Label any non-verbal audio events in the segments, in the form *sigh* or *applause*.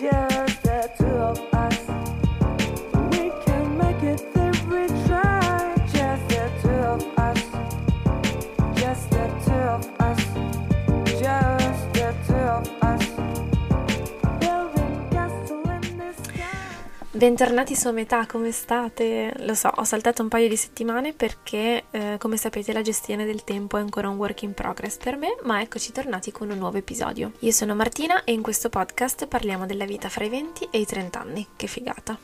Yeah. Bentornati su metà, come state? Lo so, ho saltato un paio di settimane perché, eh, come sapete, la gestione del tempo è ancora un work in progress per me, ma eccoci tornati con un nuovo episodio. Io sono Martina e in questo podcast parliamo della vita fra i 20 e i 30 anni. Che figata!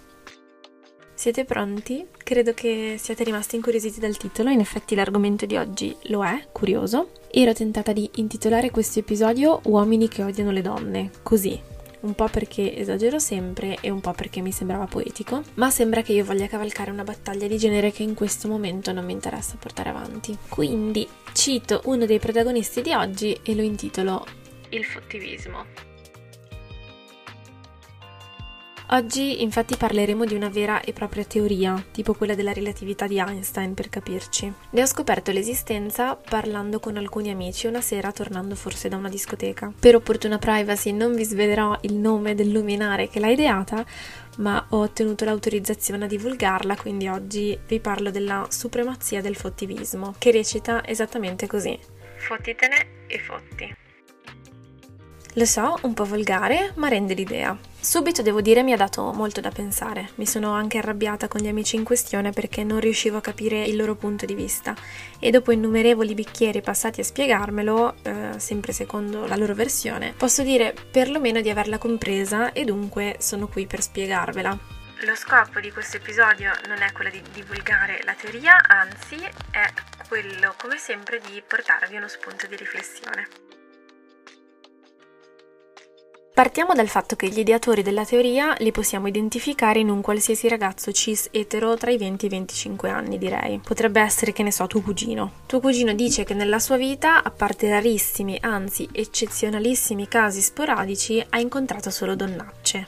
Siete pronti? Credo che siate rimasti incuriositi dal titolo, in effetti l'argomento di oggi lo è, curioso. Ero tentata di intitolare questo episodio Uomini che odiano le donne, così, un po' perché esagero sempre e un po' perché mi sembrava poetico, ma sembra che io voglia cavalcare una battaglia di genere che in questo momento non mi interessa portare avanti. Quindi cito uno dei protagonisti di oggi e lo intitolo Il fottivismo. Oggi infatti parleremo di una vera e propria teoria, tipo quella della relatività di Einstein per capirci. Ne ho scoperto l'esistenza parlando con alcuni amici una sera tornando forse da una discoteca. Per opportuna privacy non vi svelerò il nome del luminare che l'ha ideata, ma ho ottenuto l'autorizzazione a divulgarla, quindi oggi vi parlo della supremazia del fottivismo, che recita esattamente così. Fottitene e fotti. Lo so, un po' volgare, ma rende l'idea. Subito devo dire mi ha dato molto da pensare. Mi sono anche arrabbiata con gli amici in questione perché non riuscivo a capire il loro punto di vista e dopo innumerevoli bicchieri passati a spiegarmelo, eh, sempre secondo la loro versione, posso dire perlomeno di averla compresa e dunque sono qui per spiegarvela. Lo scopo di questo episodio non è quello di divulgare la teoria, anzi è quello, come sempre, di portarvi uno spunto di riflessione. Partiamo dal fatto che gli ideatori della teoria li possiamo identificare in un qualsiasi ragazzo cis etero tra i 20 e i 25 anni, direi. Potrebbe essere, che ne so, tuo cugino. Tuo cugino dice che nella sua vita, a parte rarissimi, anzi eccezionalissimi casi sporadici, ha incontrato solo donnacce.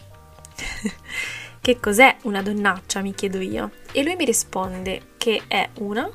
*laughs* che cos'è una donnaccia, mi chiedo io. E lui mi risponde che è una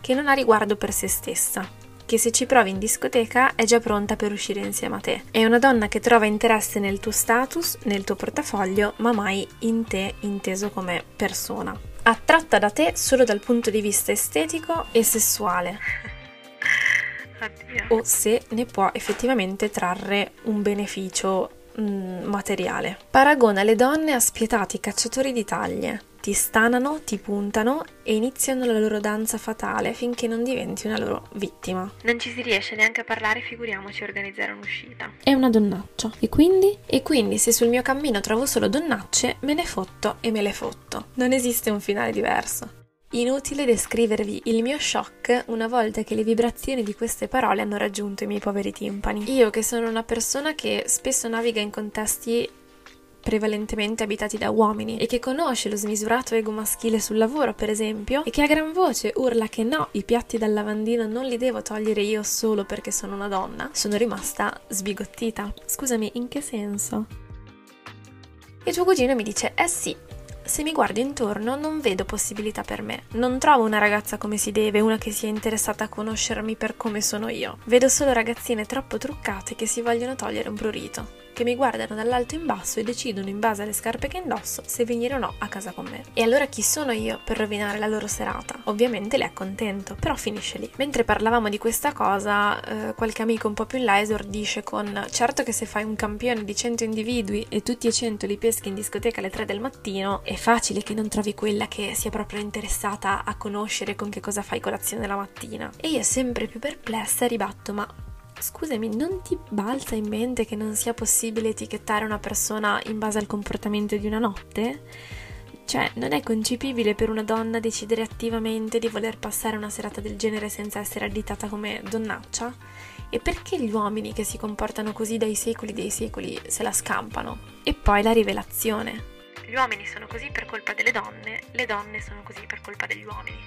che non ha riguardo per se stessa, che se ci provi in discoteca è già pronta per uscire insieme a te. È una donna che trova interesse nel tuo status, nel tuo portafoglio, ma mai in te inteso come persona. Attratta da te solo dal punto di vista estetico e sessuale. *laughs* Oddio. O se ne può effettivamente trarre un beneficio mm, materiale. Paragona le donne a spietati cacciatori di taglie ti stanano, ti puntano e iniziano la loro danza fatale finché non diventi una loro vittima. Non ci si riesce neanche a parlare, figuriamoci organizzare un'uscita. È una donnaccia. E quindi? E quindi se sul mio cammino trovo solo donnacce, me ne fotto e me le fotto. Non esiste un finale diverso. Inutile descrivervi il mio shock una volta che le vibrazioni di queste parole hanno raggiunto i miei poveri timpani. Io che sono una persona che spesso naviga in contesti prevalentemente abitati da uomini e che conosce lo smisurato ego maschile sul lavoro, per esempio, e che a gran voce urla che no, i piatti dal lavandino non li devo togliere io solo perché sono una donna, sono rimasta sbigottita. Scusami, in che senso? E tuo cugino mi dice: Eh sì, se mi guardo intorno non vedo possibilità per me. Non trovo una ragazza come si deve, una che sia interessata a conoscermi per come sono io. Vedo solo ragazzine troppo truccate che si vogliono togliere un prurito che mi guardano dall'alto in basso e decidono in base alle scarpe che indosso se venire o no a casa con me. E allora chi sono io per rovinare la loro serata? Ovviamente le accontento, però finisce lì. Mentre parlavamo di questa cosa, eh, qualche amico un po' più in là esordisce con certo che se fai un campione di 100 individui e tutti e 100 li peschi in discoteca alle 3 del mattino, è facile che non trovi quella che sia proprio interessata a conoscere con che cosa fai colazione la mattina. E io sempre più perplessa ribatto, ma Scusami, non ti balza in mente che non sia possibile etichettare una persona in base al comportamento di una notte? Cioè, non è concepibile per una donna decidere attivamente di voler passare una serata del genere senza essere additata come donnaccia? E perché gli uomini che si comportano così dai secoli dei secoli se la scampano? E poi la rivelazione. Gli uomini sono così per colpa delle donne, le donne sono così per colpa degli uomini.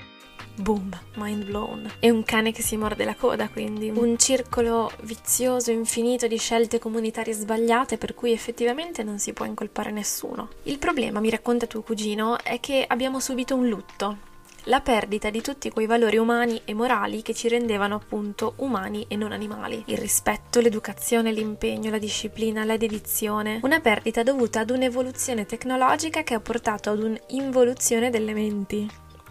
Boom, mind blown. È un cane che si morde la coda, quindi un circolo vizioso infinito di scelte comunitarie sbagliate per cui effettivamente non si può incolpare nessuno. Il problema, mi racconta tuo cugino, è che abbiamo subito un lutto. la perdita di tutti quei valori umani e morali che ci rendevano appunto umani e non animali. Il rispetto, l'educazione, l'impegno, la disciplina, la dedizione. Una perdita dovuta ad un'evoluzione tecnologica che ha portato ad un'involuzione delle menti.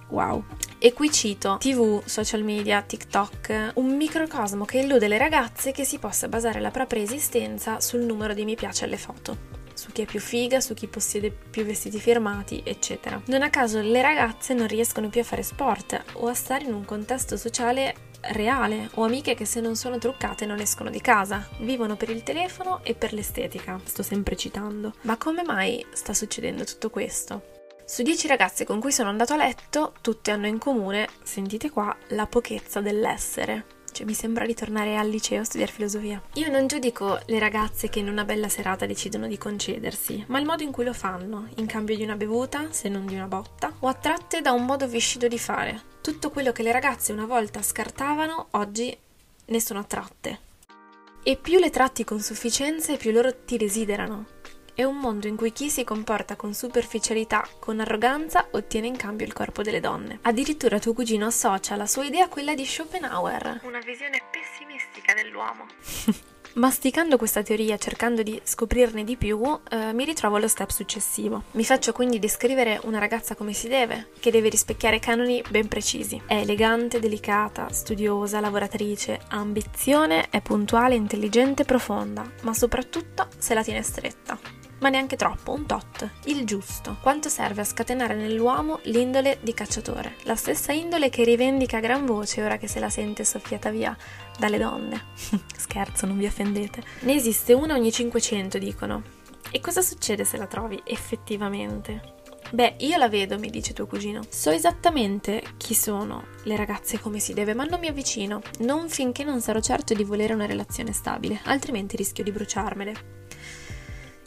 Wow. E qui cito TV, social media, TikTok, un microcosmo che illude le ragazze che si possa basare la propria esistenza sul numero di mi piace alle foto su chi è più figa, su chi possiede più vestiti firmati, eccetera. Non a caso le ragazze non riescono più a fare sport o a stare in un contesto sociale reale o amiche che se non sono truccate non escono di casa, vivono per il telefono e per l'estetica, sto sempre citando. Ma come mai sta succedendo tutto questo? Su 10 ragazze con cui sono andato a letto, tutte hanno in comune, sentite qua, la pochezza dell'essere. Cioè, mi sembra ritornare al liceo a studiare filosofia. Io non giudico le ragazze che in una bella serata decidono di concedersi, ma il modo in cui lo fanno, in cambio di una bevuta, se non di una botta, o attratte da un modo viscido di fare. Tutto quello che le ragazze una volta scartavano, oggi ne sono attratte. E più le tratti con sufficienza, più loro ti desiderano. È un mondo in cui chi si comporta con superficialità, con arroganza, ottiene in cambio il corpo delle donne. Addirittura tuo cugino associa la sua idea a quella di Schopenhauer. Una visione pessimistica dell'uomo. *laughs* Masticando questa teoria, cercando di scoprirne di più, eh, mi ritrovo allo step successivo. Mi faccio quindi descrivere una ragazza come si deve, che deve rispecchiare canoni ben precisi. È elegante, delicata, studiosa, lavoratrice, ha ambizione, è puntuale, intelligente, profonda, ma soprattutto se la tiene stretta ma neanche troppo, un tot, il giusto. Quanto serve a scatenare nell'uomo l'indole di cacciatore, la stessa indole che rivendica a gran voce ora che se la sente soffiata via dalle donne. *laughs* Scherzo, non vi offendete. Ne esiste una ogni 500, dicono. E cosa succede se la trovi effettivamente? Beh, io la vedo, mi dice tuo cugino. So esattamente chi sono le ragazze come si deve, ma non mi avvicino, non finché non sarò certo di volere una relazione stabile, altrimenti rischio di bruciarmele.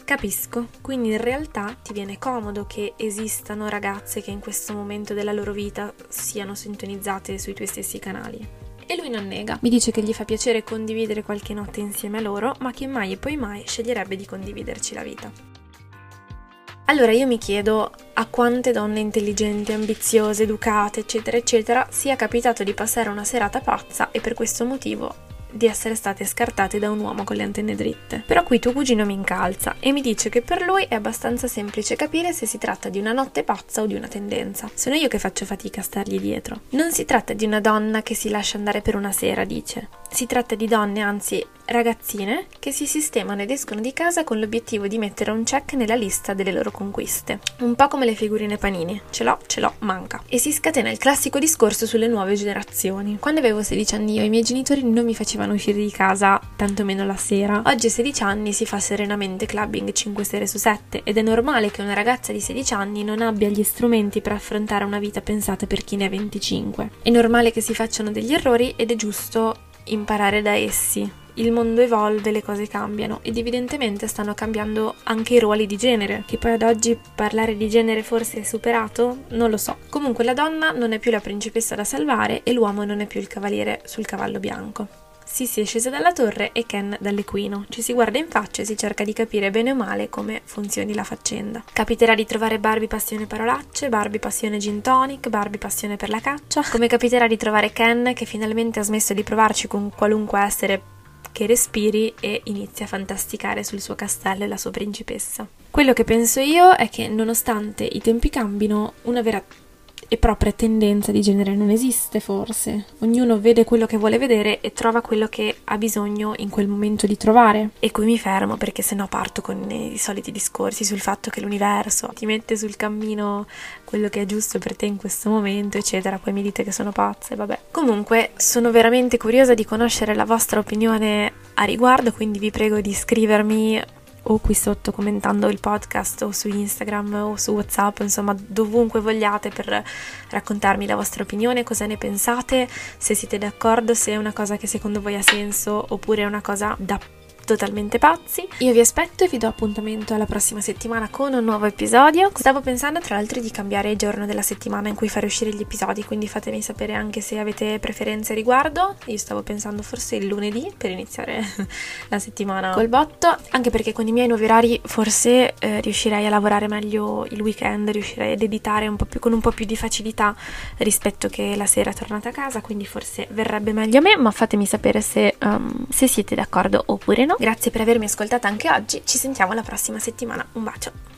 Capisco, quindi in realtà ti viene comodo che esistano ragazze che in questo momento della loro vita siano sintonizzate sui tuoi stessi canali. E lui non nega, mi dice che gli fa piacere condividere qualche notte insieme a loro, ma che mai e poi mai sceglierebbe di condividerci la vita. Allora io mi chiedo a quante donne intelligenti, ambiziose, educate, eccetera, eccetera, sia capitato di passare una serata pazza e per questo motivo di essere state scartate da un uomo con le antenne dritte. Però qui tuo cugino mi incalza e mi dice che per lui è abbastanza semplice capire se si tratta di una notte pazza o di una tendenza. Sono io che faccio fatica a stargli dietro. Non si tratta di una donna che si lascia andare per una sera, dice. Si tratta di donne, anzi ragazzine, che si sistemano ed escono di casa con l'obiettivo di mettere un check nella lista delle loro conquiste. Un po' come le figurine panini. Ce l'ho, ce l'ho, manca. E si scatena il classico discorso sulle nuove generazioni. Quando avevo 16 anni io, i miei genitori non mi facevano uscire di casa, tantomeno la sera. Oggi a 16 anni si fa serenamente clubbing 5 sere su 7 ed è normale che una ragazza di 16 anni non abbia gli strumenti per affrontare una vita pensata per chi ne ha 25. È normale che si facciano degli errori ed è giusto imparare da essi. Il mondo evolve, le cose cambiano ed evidentemente stanno cambiando anche i ruoli di genere, che poi ad oggi parlare di genere forse è superato? Non lo so. Comunque la donna non è più la principessa da salvare e l'uomo non è più il cavaliere sul cavallo bianco. Sissi è scesa dalla torre e Ken dall'equino. Ci si guarda in faccia e si cerca di capire bene o male come funzioni la faccenda. Capiterà di trovare Barbie passione parolacce, Barbie passione gin tonic, Barbie passione per la caccia. Come capiterà di trovare Ken che finalmente ha smesso di provarci con qualunque essere che respiri e inizia a fantasticare sul suo castello e la sua principessa. Quello che penso io è che nonostante i tempi cambino, una vera e propria tendenza di genere non esiste forse. Ognuno vede quello che vuole vedere e trova quello che ha bisogno in quel momento di trovare. E qui mi fermo perché sennò parto con i soliti discorsi sul fatto che l'universo ti mette sul cammino quello che è giusto per te in questo momento, eccetera. Poi mi dite che sono pazze, vabbè. Comunque sono veramente curiosa di conoscere la vostra opinione a riguardo, quindi vi prego di iscrivermi o qui sotto commentando il podcast o su Instagram o su WhatsApp, insomma dovunque vogliate per raccontarmi la vostra opinione, cosa ne pensate, se siete d'accordo, se è una cosa che secondo voi ha senso oppure è una cosa da totalmente pazzi. Io vi aspetto e vi do appuntamento alla prossima settimana con un nuovo episodio. Stavo pensando tra l'altro di cambiare il giorno della settimana in cui fare uscire gli episodi, quindi fatemi sapere anche se avete preferenze riguardo. Io stavo pensando forse il lunedì per iniziare *laughs* la settimana col botto, anche perché con i miei nuovi orari forse eh, riuscirei a lavorare meglio il weekend, riuscirei ad editare un più, con un po' più di facilità rispetto che la sera tornata a casa, quindi forse verrebbe meglio a me, ma fatemi sapere se, um, se siete d'accordo oppure no. Grazie per avermi ascoltata anche oggi, ci sentiamo la prossima settimana. Un bacio!